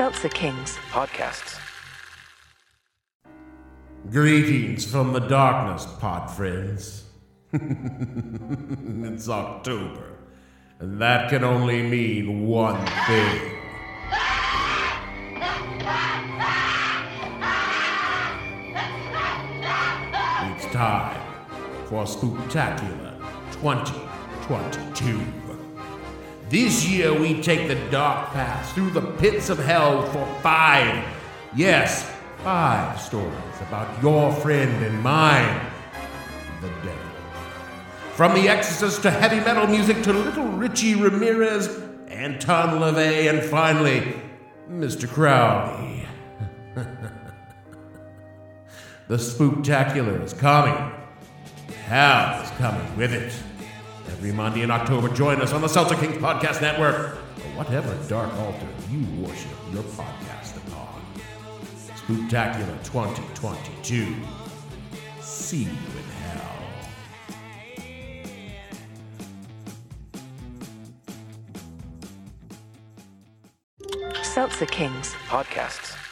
Seltzer Kings. Podcasts. Greetings from the darkness, pod friends. it's October, and that can only mean one thing. It's time for Spooktacular 2022. This year we take the dark path through the pits of hell for five, yes, five stories about your friend and mine, the devil. From The Exorcist to heavy metal music to Little Richie Ramirez, Anton LaVey, and finally, Mr. Crowley. the spooktacular is coming. Hell is coming with it. Every Monday in October, join us on the Seltzer Kings Podcast Network or whatever dark altar you worship your podcast upon. Spooktacular 2022. See you in hell. Seltzer Kings. Podcasts.